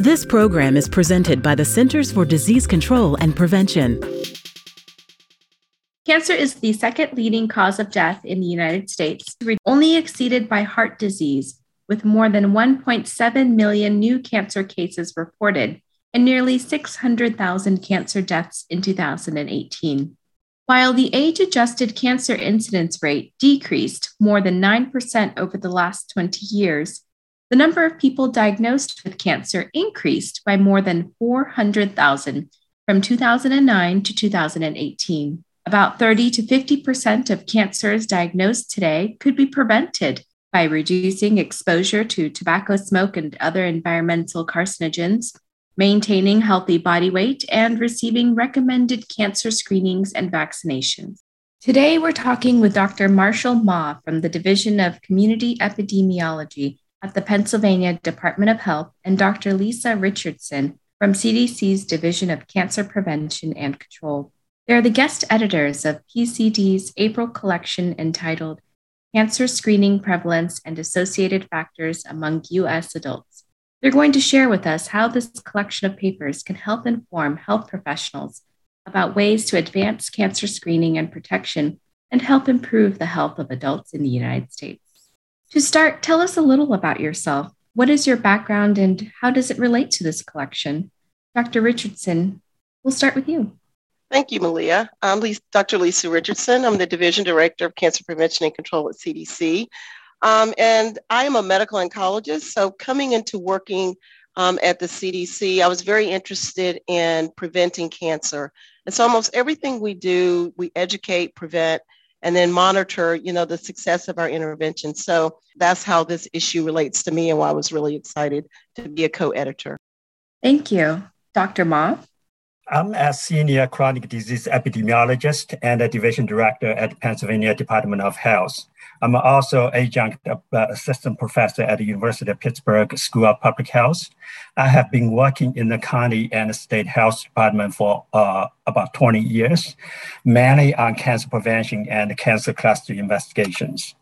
This program is presented by the Centers for Disease Control and Prevention. Cancer is the second leading cause of death in the United States, only exceeded by heart disease, with more than 1.7 million new cancer cases reported and nearly 600,000 cancer deaths in 2018. While the age adjusted cancer incidence rate decreased more than 9% over the last 20 years, the number of people diagnosed with cancer increased by more than 400,000 from 2009 to 2018. About 30 to 50% of cancers diagnosed today could be prevented by reducing exposure to tobacco smoke and other environmental carcinogens, maintaining healthy body weight, and receiving recommended cancer screenings and vaccinations. Today, we're talking with Dr. Marshall Ma from the Division of Community Epidemiology at the Pennsylvania Department of Health and Dr. Lisa Richardson from CDC's Division of Cancer Prevention and Control. They're the guest editors of PCD's April collection entitled Cancer Screening Prevalence and Associated Factors Among U.S. Adults. They're going to share with us how this collection of papers can help inform health professionals about ways to advance cancer screening and protection and help improve the health of adults in the United States. To start, tell us a little about yourself. What is your background and how does it relate to this collection? Dr. Richardson, we'll start with you. Thank you, Malia. I'm Dr. Lisa Richardson. I'm the Division Director of Cancer Prevention and Control at CDC. Um, and I am a medical oncologist. So, coming into working um, at the CDC, I was very interested in preventing cancer. And so, almost everything we do, we educate, prevent, and then monitor, you know, the success of our intervention. So that's how this issue relates to me and why I was really excited to be a co-editor. Thank you. Dr. Ma? I'm a senior chronic disease epidemiologist and a division director at the Pennsylvania Department of Health. I'm also adjunct uh, assistant professor at the University of Pittsburgh School of Public Health. I have been working in the county and state health department for uh, about 20 years, mainly on cancer prevention and cancer cluster investigations.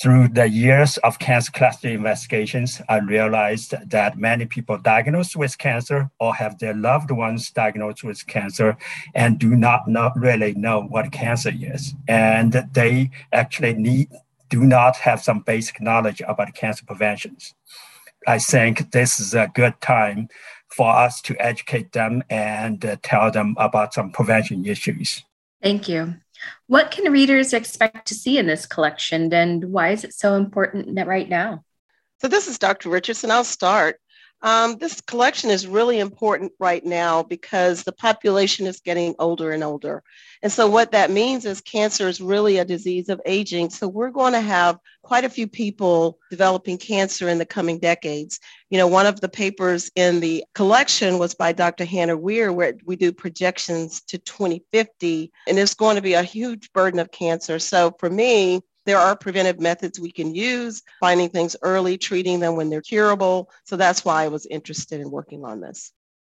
Through the years of cancer cluster investigations, I realized that many people diagnosed with cancer or have their loved ones diagnosed with cancer and do not know, really know what cancer is. And they actually need do not have some basic knowledge about cancer preventions. I think this is a good time for us to educate them and uh, tell them about some prevention issues. Thank you. What can readers expect to see in this collection and why is it so important right now? So, this is Dr. Richardson. I'll start. Um, this collection is really important right now because the population is getting older and older. And so, what that means is cancer is really a disease of aging. So, we're going to have quite a few people developing cancer in the coming decades. You know, one of the papers in the collection was by Dr. Hannah Weir, where we do projections to 2050, and it's going to be a huge burden of cancer. So, for me, there are preventive methods we can use, finding things early, treating them when they're curable. So that's why I was interested in working on this.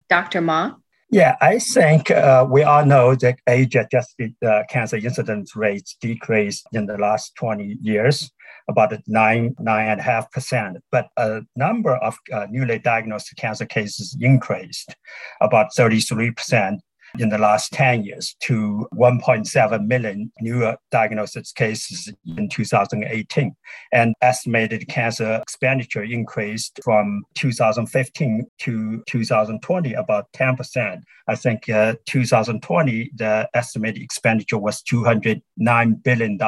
Dr. Ma? Yeah, I think uh, we all know that age-adjusted uh, cancer incidence rates decreased in the last 20 years, about nine, nine and a half percent. But a number of uh, newly diagnosed cancer cases increased, about 33 percent in the last 10 years to 1.7 million new diagnosis cases in 2018. And estimated cancer expenditure increased from 2015 to 2020 about 10%. I think uh, 2020, the estimated expenditure was $209 billion.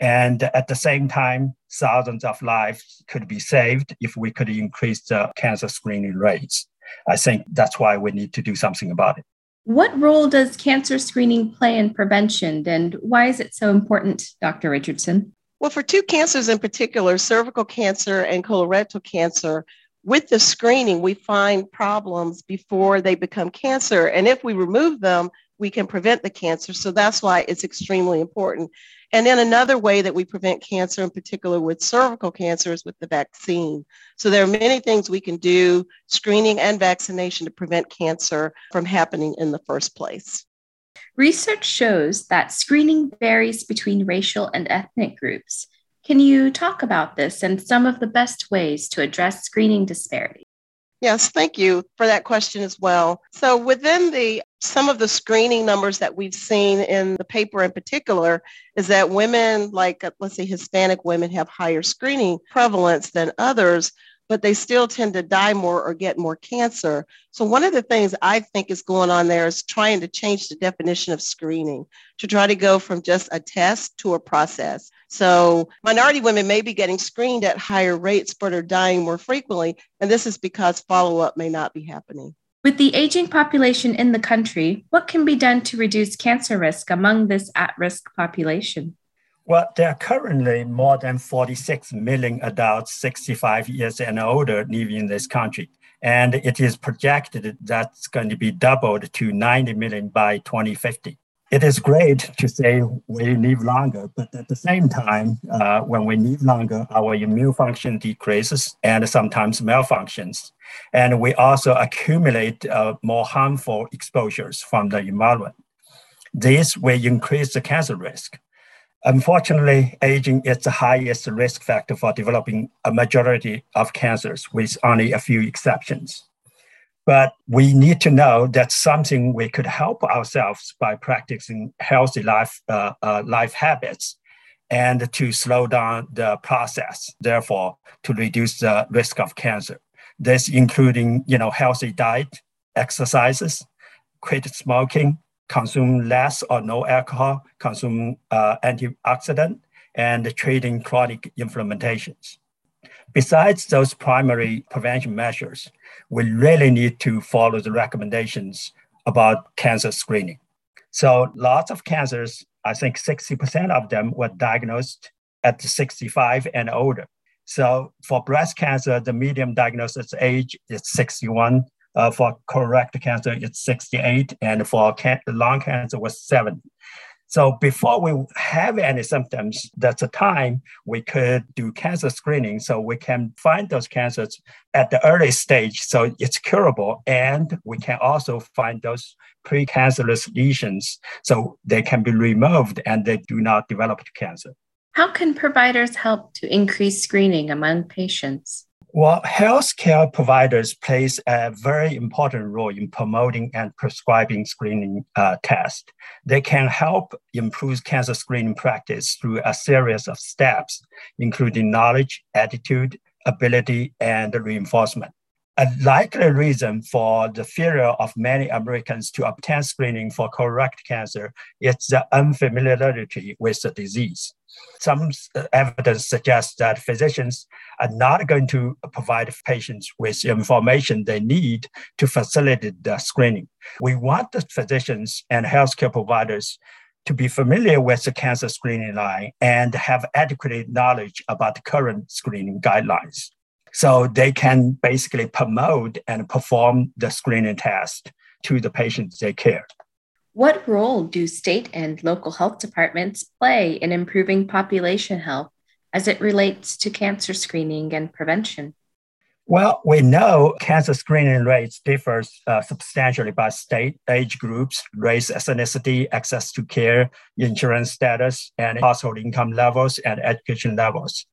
And at the same time, thousands of lives could be saved if we could increase the cancer screening rates. I think that's why we need to do something about it. What role does cancer screening play in prevention, and why is it so important, Dr. Richardson? Well, for two cancers in particular, cervical cancer and colorectal cancer, with the screening, we find problems before they become cancer. And if we remove them, we can prevent the cancer. So that's why it's extremely important. And then another way that we prevent cancer, in particular with cervical cancer, is with the vaccine. So there are many things we can do, screening and vaccination, to prevent cancer from happening in the first place. Research shows that screening varies between racial and ethnic groups. Can you talk about this and some of the best ways to address screening disparity? Yes, thank you for that question as well. So within the some of the screening numbers that we've seen in the paper in particular is that women like uh, let's say Hispanic women have higher screening prevalence than others, but they still tend to die more or get more cancer. So one of the things I think is going on there is trying to change the definition of screening to try to go from just a test to a process. So minority women may be getting screened at higher rates, but are dying more frequently. And this is because follow-up may not be happening. With the aging population in the country, what can be done to reduce cancer risk among this at-risk population? Well, there are currently more than 46 million adults 65 years and older living in this country. And it is projected that's going to be doubled to 90 million by 2050. It is great to say we live longer, but at the same time, uh, when we live longer, our immune function decreases and sometimes malfunctions. And we also accumulate uh, more harmful exposures from the environment. This will increase the cancer risk. Unfortunately, aging is the highest risk factor for developing a majority of cancers, with only a few exceptions. But we need to know that's something we could help ourselves by practicing healthy life, uh, uh, life habits and to slow down the process, therefore, to reduce the risk of cancer. This including, you know, healthy diet, exercises, quit smoking, consume less or no alcohol, consume uh, antioxidant, and treating chronic inflammations. Besides those primary prevention measures, we really need to follow the recommendations about cancer screening. So lots of cancers, I think 60% of them were diagnosed at 65 and older. So for breast cancer, the median diagnosis age is 61 uh, for colorectal cancer, it's 68, and for can- lung cancer was 70. So before we have any symptoms, that's a time we could do cancer screening so we can find those cancers at the early stage so it's curable. And we can also find those precancerous lesions so they can be removed and they do not develop to cancer. How can providers help to increase screening among patients? Well, healthcare providers plays a very important role in promoting and prescribing screening uh, tests. They can help improve cancer screening practice through a series of steps, including knowledge, attitude, ability, and reinforcement. A likely reason for the failure of many Americans to obtain screening for colorectal cancer is the unfamiliarity with the disease. Some uh, evidence suggests that physicians are not going to provide patients with information they need to facilitate the screening. We want the physicians and healthcare providers to be familiar with the cancer screening line and have adequate knowledge about the current screening guidelines. So they can basically promote and perform the screening test to the patients they care. What role do state and local health departments play in improving population health as it relates to cancer screening and prevention? Well, we know cancer screening rates differ uh, substantially by state, age groups, race, ethnicity, access to care, insurance status, and household income levels and education levels.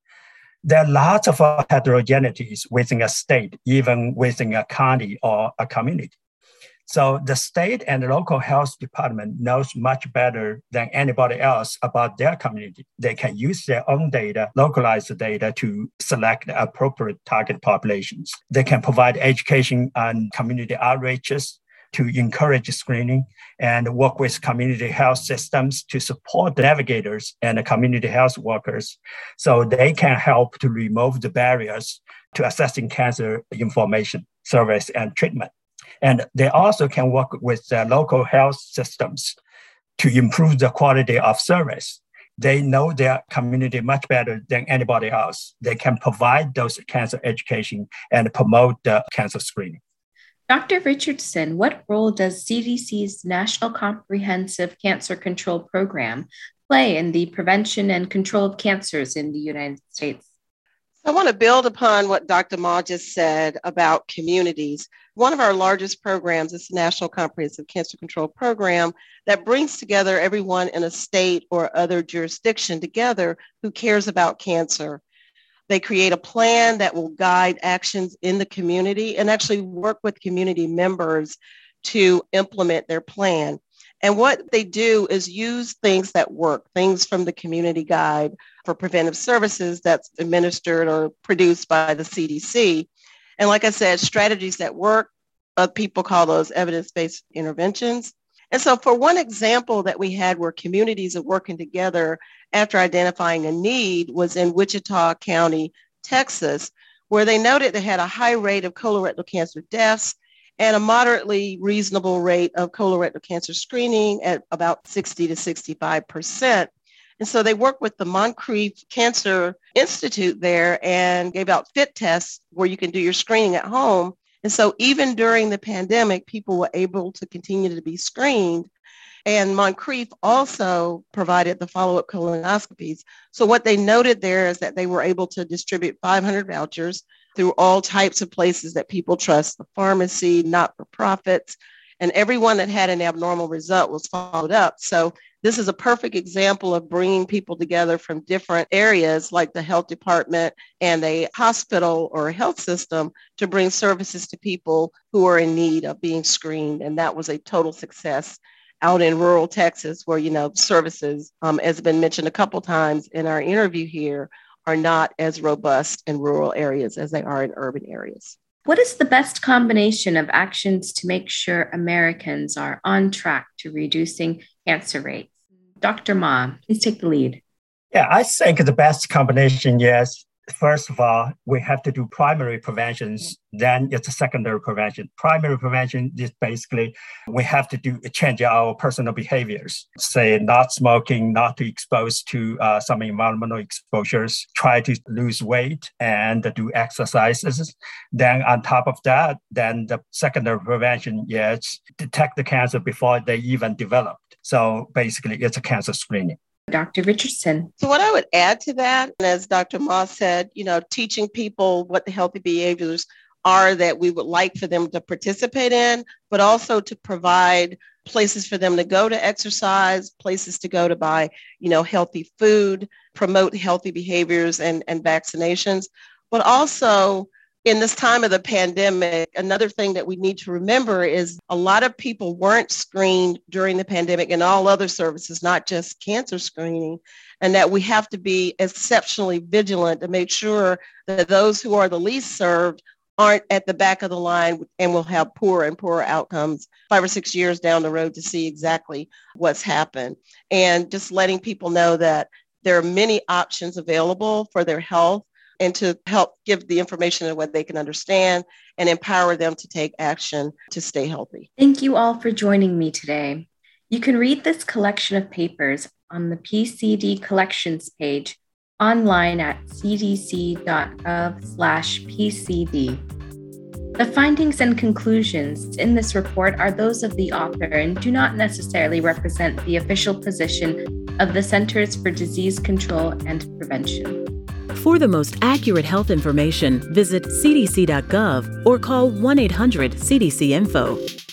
There are lots of heterogeneities within a state, even within a county or a community. So the state and the local health department knows much better than anybody else about their community. They can use their own data, localize the data to select appropriate target populations. They can provide education and community outreaches to encourage screening and work with community health systems to support the navigators and community health workers so they can help to remove the barriers to assessing cancer information, service, and treatment. And they also can work with the local health systems to improve the quality of service. They know their community much better than anybody else. They can provide those cancer education and promote the cancer screening. Dr. Richardson, what role does CDC's National Comprehensive Cancer Control Program play in the prevention and control of cancers in the United States? I want to build upon what Dr. Ma just said about communities. One of our largest programs is the National Comprehensive Cancer Control Program that brings together everyone in a state or other jurisdiction together who cares about cancer. They create a plan that will guide actions in the community and actually work with community members to implement their plan. And what they do is use things that work, things from the community guide for preventive services that's administered or produced by the CDC. And like I said, strategies that work, uh, people call those evidence-based interventions. And so for one example that we had where communities are working together after identifying a need was in Wichita County, Texas, where they noted they had a high rate of colorectal cancer deaths and a moderately reasonable rate of colorectal cancer screening at about 60 to 65 percent. And so they worked with the Moncrief Cancer Institute there and gave out fit tests where you can do your screening at home. And so even during the pandemic, people were able to continue to be screened. And Moncrief also provided the follow-up colonoscopies. So what they noted there is that they were able to distribute 500 vouchers through all types of places that people trust, the pharmacy, not-for-profits, and everyone that had an abnormal result was followed up. So this is a perfect example of bringing people together from different areas like the health department and a hospital or a health system to bring services to people who are in need of being screened. And that was a total success out in rural Texas where, you know, services, um, as been mentioned a couple times in our interview here, are not as robust in rural areas as they are in urban areas. What is the best combination of actions to make sure Americans are on track to reducing cancer rates? Dr. Ma, please take the lead. Yeah, I think the best combination yes. first of all, we have to do primary preventions, then it's a secondary prevention. Primary prevention is basically we have to do change our personal behaviors, say not smoking, not to expose to uh, some environmental exposures, try to lose weight and do exercises. Then on top of that, then the secondary prevention is detect the cancer before they even developed. So basically it's a cancer screening. Dr. Richardson. So, what I would add to that, as Dr. Moss said, you know, teaching people what the healthy behaviors are that we would like for them to participate in, but also to provide places for them to go to exercise, places to go to buy, you know, healthy food, promote healthy behaviors and, and vaccinations, but also in this time of the pandemic, another thing that we need to remember is a lot of people weren't screened during the pandemic and all other services, not just cancer screening, and that we have to be exceptionally vigilant to make sure that those who are the least served aren't at the back of the line and will have poorer and poorer outcomes five or six years down the road to see exactly what's happened. And just letting people know that there are many options available for their health and to help give the information in what they can understand and empower them to take action to stay healthy. Thank you all for joining me today. You can read this collection of papers on the PCD collections page online at cdc.gov/pcd. The findings and conclusions in this report are those of the author and do not necessarily represent the official position of the Centers for Disease Control and Prevention. For the most accurate health information, visit cdc.gov or call 1 800 CDC Info.